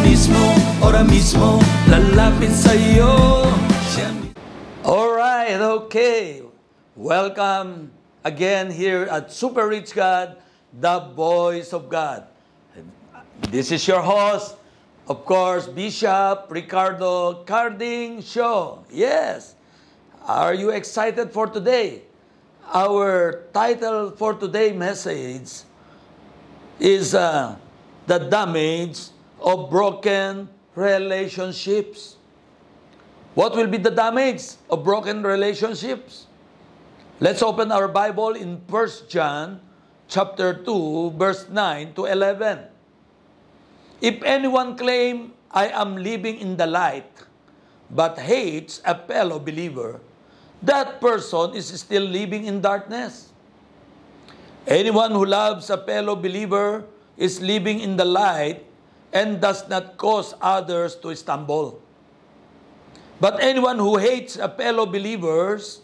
mismo, mismo Alright, okay. Welcome again here at Super Rich God, the voice of God. This is your host, of course, Bishop Ricardo Carding Show. Yes. Are you excited for today? Our title for today message is uh, the damage of broken relationships. What will be the damage of broken relationships? Let's open our Bible in 1 John chapter 2 verse 9 to 11. If anyone claim I am living in the light but hates a fellow believer, that person is still living in darkness. Anyone who loves a fellow believer is living in the light and does not cause others to stumble. But anyone who hates a fellow believers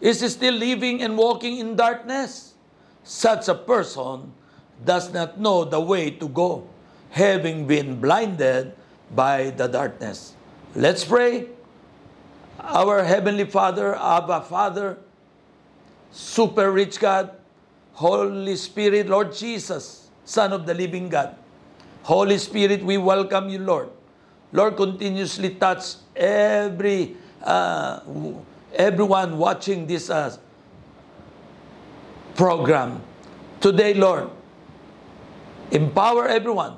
is still living and walking in darkness. Such a person does not know the way to go, having been blinded by the darkness. Let's pray. Our Heavenly Father, Abba Father, Super Rich God, Holy Spirit, Lord Jesus, Son of the Living God. Holy Spirit, we welcome you, Lord. Lord, continuously touch every uh, everyone watching this uh, program. Today, Lord, empower everyone.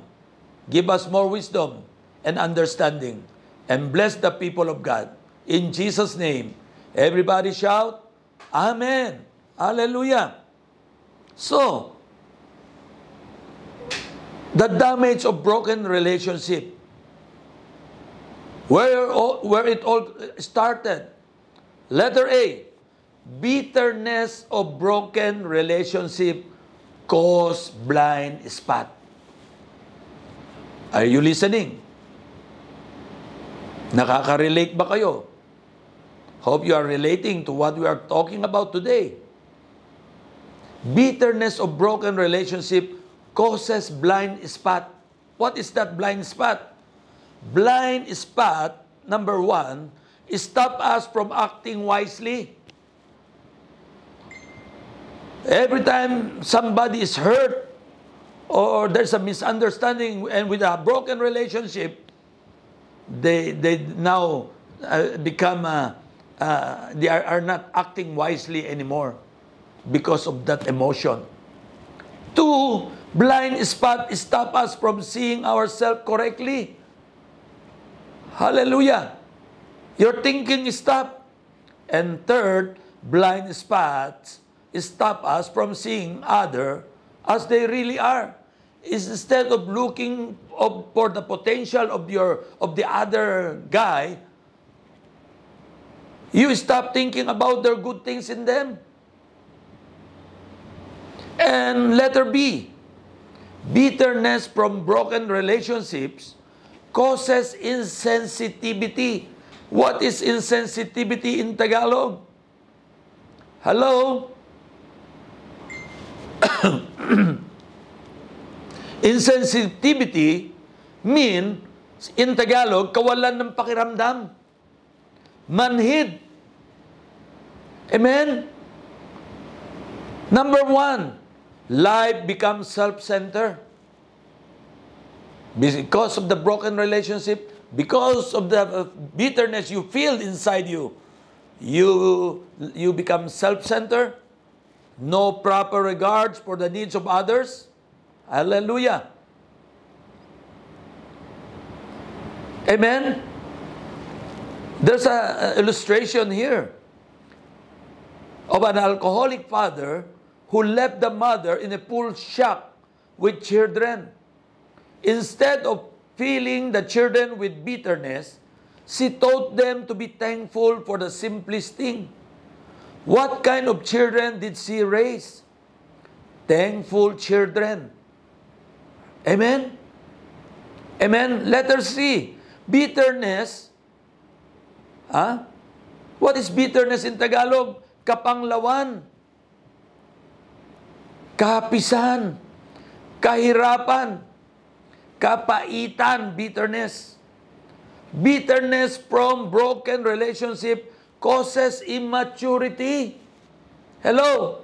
Give us more wisdom and understanding. And bless the people of God. In Jesus' name, everybody shout, Amen. Hallelujah. So, the damage of broken relationship. Where, where it all started. Letter A, bitterness of broken relationship cause blind spot. Are you listening? Nakaka-relate ba kayo? Hope you are relating to what we are talking about today. Bitterness of broken relationship causes blind spot. What is that blind spot? Blind spot, number one, stop us from acting wisely. Every time somebody is hurt or there's a misunderstanding and with a broken relationship, they they now uh, become uh, uh, they are, are not acting wisely anymore because of that emotion. Two, blind spot stop us from seeing ourselves correctly. Hallelujah. Your thinking stop. And third, blind spots stop us from seeing other as they really are. Instead of looking of, for the potential of your of the other guy, you stop thinking about their good things in them. And letter B, bitterness from broken relationships causes insensitivity. What is insensitivity in Tagalog? Hello? Insensitivity mean in Tagalog kawalan ng pakiramdam. Manhid. Amen? Number one, life becomes self-centered. Because of the broken relationship, because of the uh, bitterness you feel inside you, you, you become self-centered, no proper regards for the needs of others. Hallelujah. Amen? There's a, a illustration here of an alcoholic father who left the mother in a full shock with children. Instead of filling the children with bitterness, she taught them to be thankful for the simplest thing. What kind of children did she raise? Thankful children. Amen? Amen? Letter C. Bitterness. Huh? What is bitterness in Tagalog? Kapanglawan. Kapisan, kahirapan, kapaitan, bitterness. Bitterness from broken relationship causes immaturity. Hello?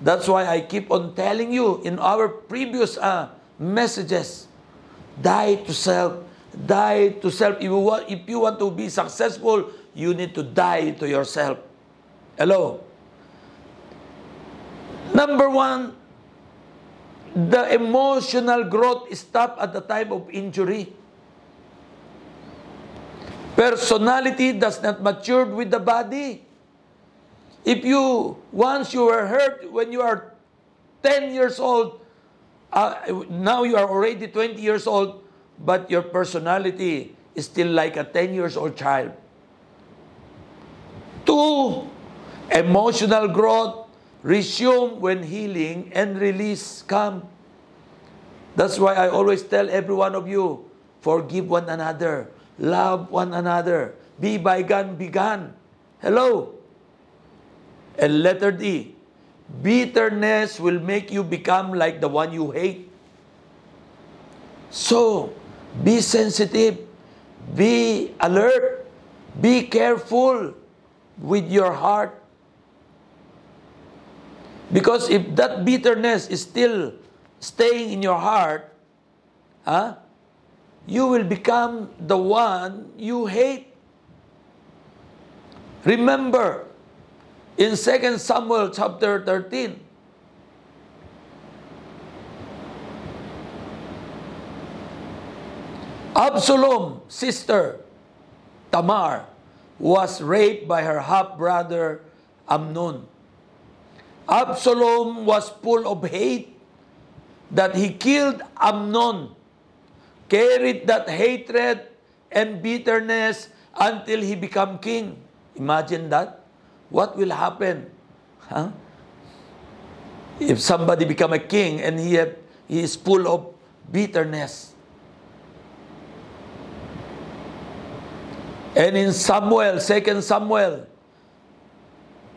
That's why I keep on telling you in our previous uh, messages, die to self, die to self. If you, want, if you want to be successful, you need to die to yourself. Hello? Number one, the emotional growth stop at the time of injury. Personality does not mature with the body. If you, once you were hurt when you are 10 years old, uh, now you are already 20 years old, but your personality is still like a 10 years old child. Two, emotional growth resume when healing and release come. That's why I always tell every one of you, forgive one another, love one another, be bygone, be gone. Hello? And letter D, bitterness will make you become like the one you hate. So, be sensitive, be alert, be careful with your heart. Because if that bitterness is still staying in your heart, huh, you will become the one you hate. Remember, in 2 Samuel chapter 13, Absalom, sister Tamar, was raped by her half brother Amnon. Absalom was full of hate that he killed Amnon, carried that hatred and bitterness until he became king. Imagine that. What will happen? Huh? If somebody become a king and he, have, he is full of bitterness. And in Samuel, 2 Samuel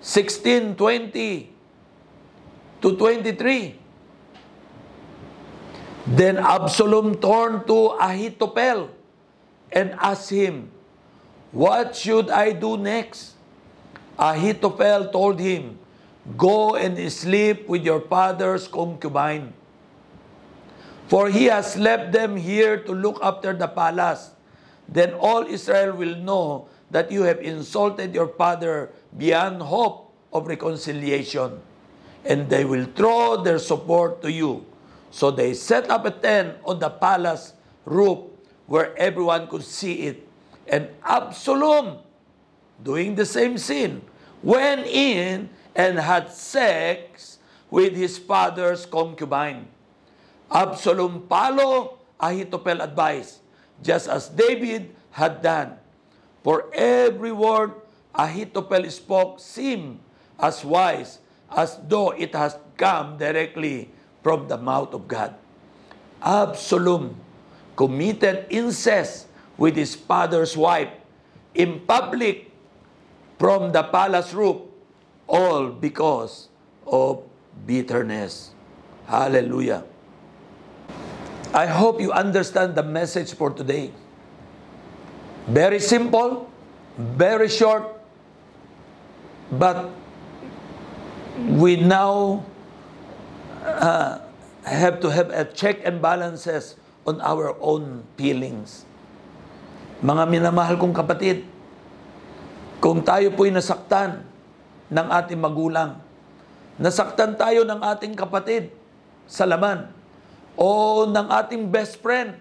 16, 20 to 23, then Absalom turned to Ahithophel and asked him, What should I do next? Ahithophel told him, Go and sleep with your father's concubine. For he has left them here to look after the palace. Then all Israel will know that you have insulted your father beyond hope of reconciliation. And they will throw their support to you. So they set up a tent on the palace roof where everyone could see it. And Absalom doing the same sin, went in and had sex with his father's concubine. Absalom follow Ahithophel advice, just as David had done. For every word Ahithophel spoke seemed as wise as though it has come directly from the mouth of God. Absalom committed incest with his father's wife in public from the palace roof, all because of bitterness. Hallelujah. I hope you understand the message for today. Very simple, very short, but we now uh, have to have a check and balances on our own feelings. Mga minamahal kong kapatid, kung tayo po'y nasaktan ng ating magulang, nasaktan tayo ng ating kapatid sa laman, o ng ating best friend,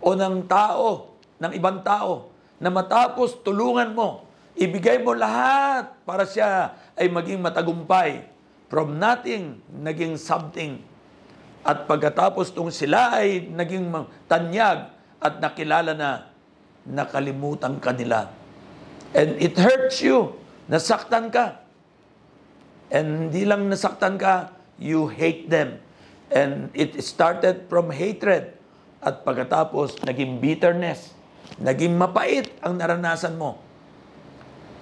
o ng tao, ng ibang tao, na matapos tulungan mo, ibigay mo lahat para siya ay maging matagumpay. From nothing, naging something. At pagkatapos tung sila ay naging tanyag at nakilala na, nakalimutan ka nila And it hurts you. Nasaktan ka. And hindi lang nasaktan ka, you hate them. And it started from hatred. At pagkatapos, naging bitterness. Naging mapait ang naranasan mo.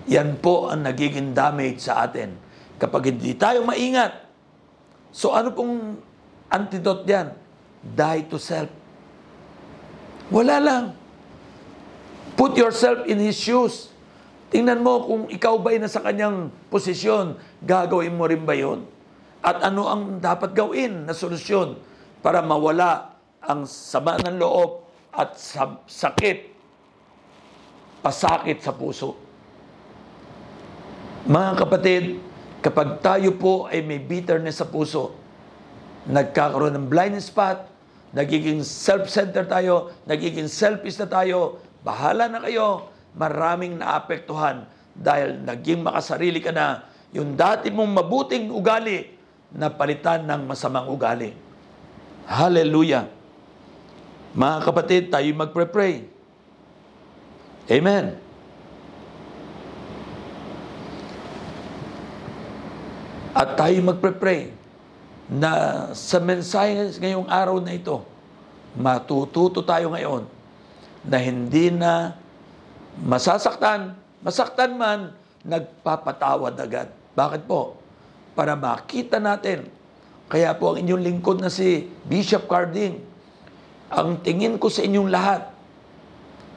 Yan po ang nagiging damage sa atin. Kapag hindi tayo maingat, So ano pong antidote diyan? Die to self. Wala lang. Put yourself in his shoes. Tingnan mo kung ikaw ba'y nasa kanyang posisyon, gagawin mo rin ba yun? At ano ang dapat gawin na solusyon para mawala ang sama ng loob at sa- sakit, pasakit sa puso? Mga kapatid, kapag tayo po ay may bitterness sa puso, nagkakaroon ng blind spot, nagiging self-centered tayo, nagiging selfish na tayo, bahala na kayo, maraming naapektuhan dahil naging makasarili ka na yung dati mong mabuting ugali na palitan ng masamang ugali. Hallelujah! Mga kapatid, tayo magpre-pray. Amen. At tayo magpre-pray na sa mensahe ngayong araw na ito, matututo tayo ngayon na hindi na masasaktan, masaktan man, nagpapatawad agad. Bakit po? Para makita natin. Kaya po ang inyong lingkod na si Bishop Carding, ang tingin ko sa inyong lahat,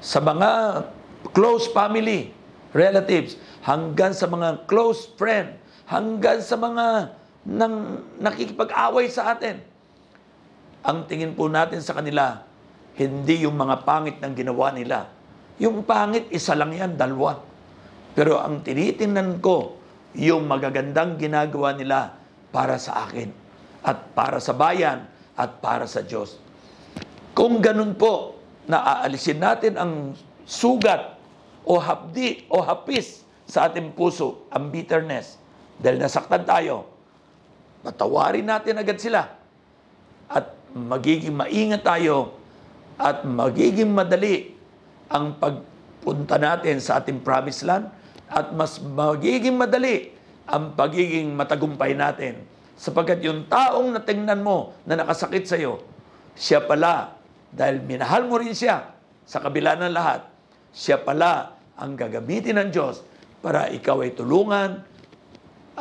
sa mga close family, relatives, hanggang sa mga close friend, hanggang sa mga nang nakikipag-away sa atin. Ang tingin po natin sa kanila, hindi yung mga pangit ng ginawa nila. Yung pangit, isa lang yan, dalawa. Pero ang tinitingnan ko, yung magagandang ginagawa nila para sa akin, at para sa bayan, at para sa Diyos. Kung ganun po, na aalisin natin ang sugat o hapdi o hapis sa ating puso, ang bitterness, dahil nasaktan tayo, patawarin natin agad sila. At magiging maingat tayo at magiging madali ang pagpunta natin sa ating promised land at mas magiging madali ang pagiging matagumpay natin. Sapagkat yung taong natingnan mo na nakasakit sa iyo, siya pala, dahil minahal mo rin siya sa kabila ng lahat, siya pala ang gagamitin ng Diyos para ikaw ay tulungan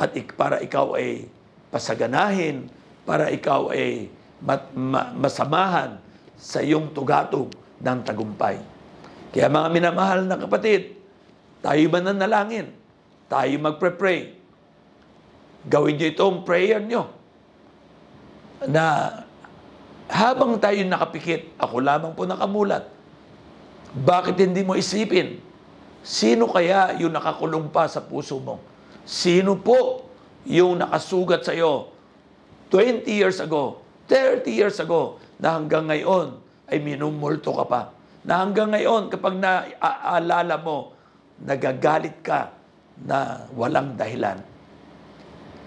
at ik- para ikaw ay pasaganahin, para ikaw ay mat- ma- masamahan sa iyong tugatog ng tagumpay. Kaya mga minamahal na kapatid, tayo mananalangin, tayo magpre-pray. Gawin niyo itong prayer niyo na habang tayo nakapikit, ako lamang po nakamulat, bakit hindi mo isipin, sino kaya yung nakakulong pa sa puso mo? Sino po yung nakasugat sa iyo 20 years ago, 30 years ago, na hanggang ngayon ay minumulto ka pa? Na hanggang ngayon, kapag naaalala mo, nagagalit ka na walang dahilan.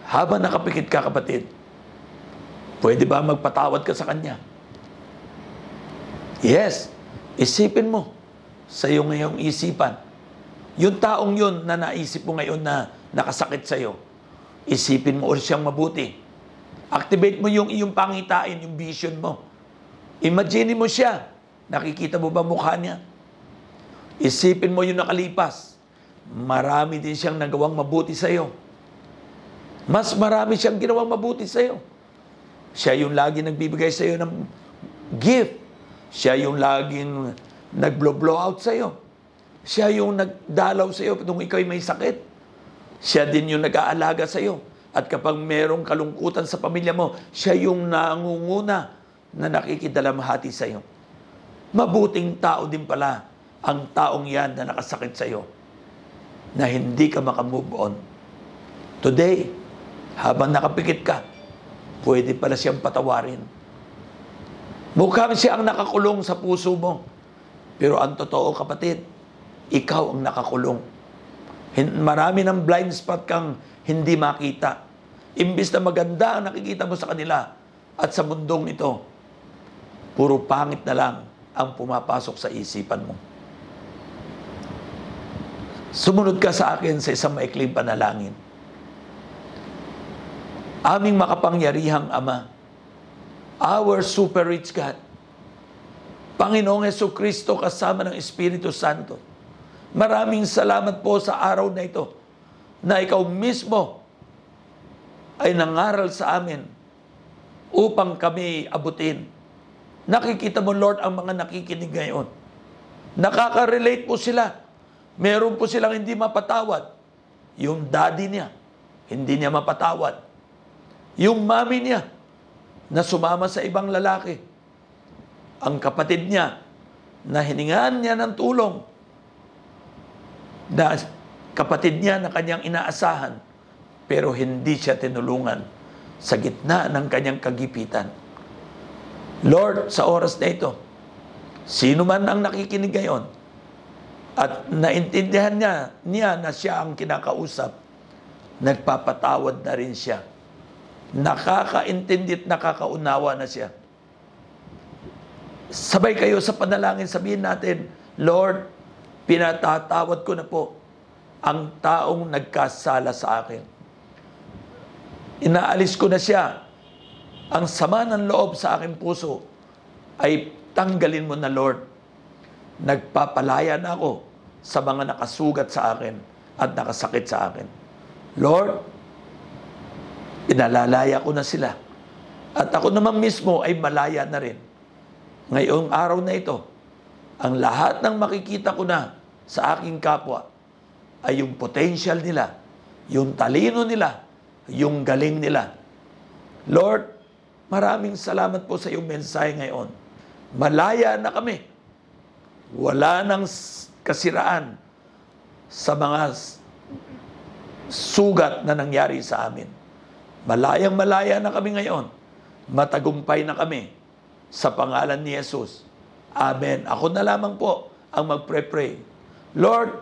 Habang nakapikit ka, kapatid, pwede ba magpatawad ka sa Kanya? Yes, isipin mo sa iyong ngayong isipan. Yung taong yun na naisip mo ngayon na nakasakit sa iyo, isipin mo ulit siyang mabuti. Activate mo yung iyong pangitain, yung vision mo. Imagine mo siya. Nakikita mo ba mukha niya? Isipin mo yung nakalipas. Marami din siyang nagawang mabuti sa iyo. Mas marami siyang ginawang mabuti sa iyo. Siya yung lagi nagbibigay sa iyo ng gift. Siya yung laging nag-blow out sa iyo. Siya yung nagdalaw sa iyo nung ikaw may sakit. Siya din yung nag-aalaga sa iyo. At kapag merong kalungkutan sa pamilya mo, siya yung nangunguna na nakikidalamhati sa iyo. Mabuting tao din pala ang taong yan na nakasakit sa iyo na hindi ka makamove on. Today, habang nakapikit ka, pwede pala siyang patawarin. Mukhang siya ang nakakulong sa puso mo. Pero ang totoo, kapatid, ikaw ang nakakulong. Marami ng blind spot kang hindi makita. Imbis na maganda ang nakikita mo sa kanila at sa mundong ito, puro pangit na lang ang pumapasok sa isipan mo. Sumunod ka sa akin sa isang maikling panalangin. Aming makapangyarihang Ama, our super rich God, Panginoong Yeso Kristo kasama ng Espiritu Santo, maraming salamat po sa araw na ito na ikaw mismo ay nangaral sa amin upang kami abutin. Nakikita mo, Lord, ang mga nakikinig ngayon. Nakaka-relate po sila. Meron po silang hindi mapatawad. Yung daddy niya, hindi niya mapatawad. Yung mami niya, na sumama sa ibang lalaki. Ang kapatid niya, na hiningaan niya ng tulong. Na kapatid niya na kanyang inaasahan, pero hindi siya tinulungan sa gitna ng kanyang kagipitan. Lord, sa oras na ito, Sino man ang nakikinig ngayon at naintindihan niya, niya na siya ang kinakausap, nagpapatawad na rin siya. Nakakaintindi at nakakaunawa na siya. Sabay kayo sa panalangin, sabihin natin, Lord, pinatatawad ko na po ang taong nagkasala sa akin. Inaalis ko na siya. Ang sama ng loob sa aking puso ay tanggalin mo na Lord. Nagpapalaya na ako sa mga nakasugat sa akin at nakasakit sa akin. Lord, pinalalaya ko na sila. At ako naman mismo ay malaya na rin. Ngayong araw na ito, ang lahat ng makikita ko na sa aking kapwa ay yung potential nila, yung talino nila, yung galing nila. Lord, maraming salamat po sa iyong mensahe ngayon malaya na kami. Wala nang kasiraan sa mga sugat na nangyari sa amin. Malayang malaya na kami ngayon. Matagumpay na kami sa pangalan ni Jesus. Amen. Ako na lamang po ang magpre-pray. Lord,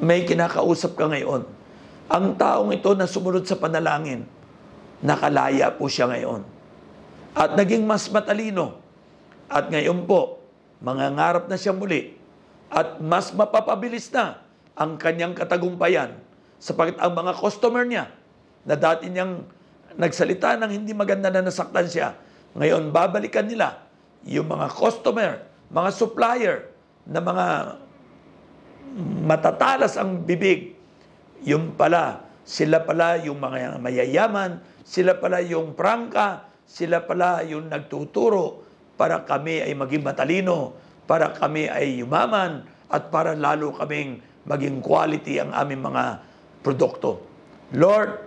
may kinakausap ka ngayon. Ang taong ito na sumunod sa panalangin, nakalaya po siya ngayon. At naging mas matalino at ngayon po, mangangarap na siya muli at mas mapapabilis na ang kanyang katagumpayan sapagkat ang mga customer niya na dati niyang nagsalita ng hindi maganda na nasaktan siya, ngayon babalikan nila yung mga customer, mga supplier na mga matatalas ang bibig. Yung pala, sila pala yung mga mayayaman, sila pala yung prangka, sila pala yung nagtuturo para kami ay maging matalino, para kami ay yumaman, at para lalo kaming maging quality ang aming mga produkto. Lord,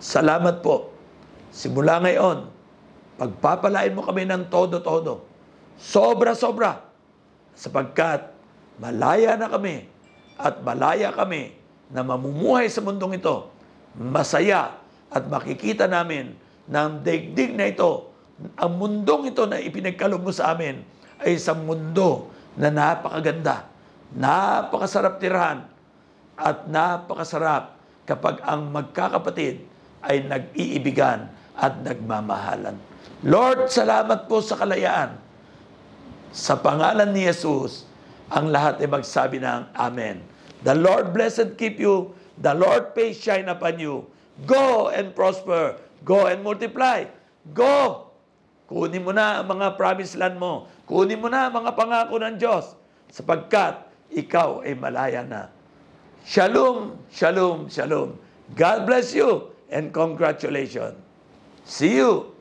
salamat po. Simula ngayon, pagpapalain mo kami ng todo-todo. Sobra-sobra. Sapagkat malaya na kami at malaya kami na mamumuhay sa mundong ito. Masaya at makikita namin ng daigdig na ito ang mundong ito na ipinagkaloob mo sa amin ay isang mundo na napakaganda, napakasarap tirahan, at napakasarap kapag ang magkakapatid ay nag-iibigan at nagmamahalan. Lord, salamat po sa kalayaan. Sa pangalan ni Jesus, ang lahat ay magsabi ng Amen. The Lord bless and keep you. The Lord face shine upon you. Go and prosper. Go and multiply. Go Kunin mo na ang mga promised land mo. Kunin mo na ang mga pangako ng Diyos sapagkat ikaw ay malaya na. Shalom, shalom, shalom. God bless you and congratulations. See you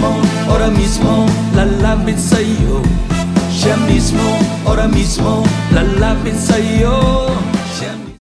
mismo, ora mismo, lalapit sa'yo Siya mismo, ora mismo, lalapit sa'yo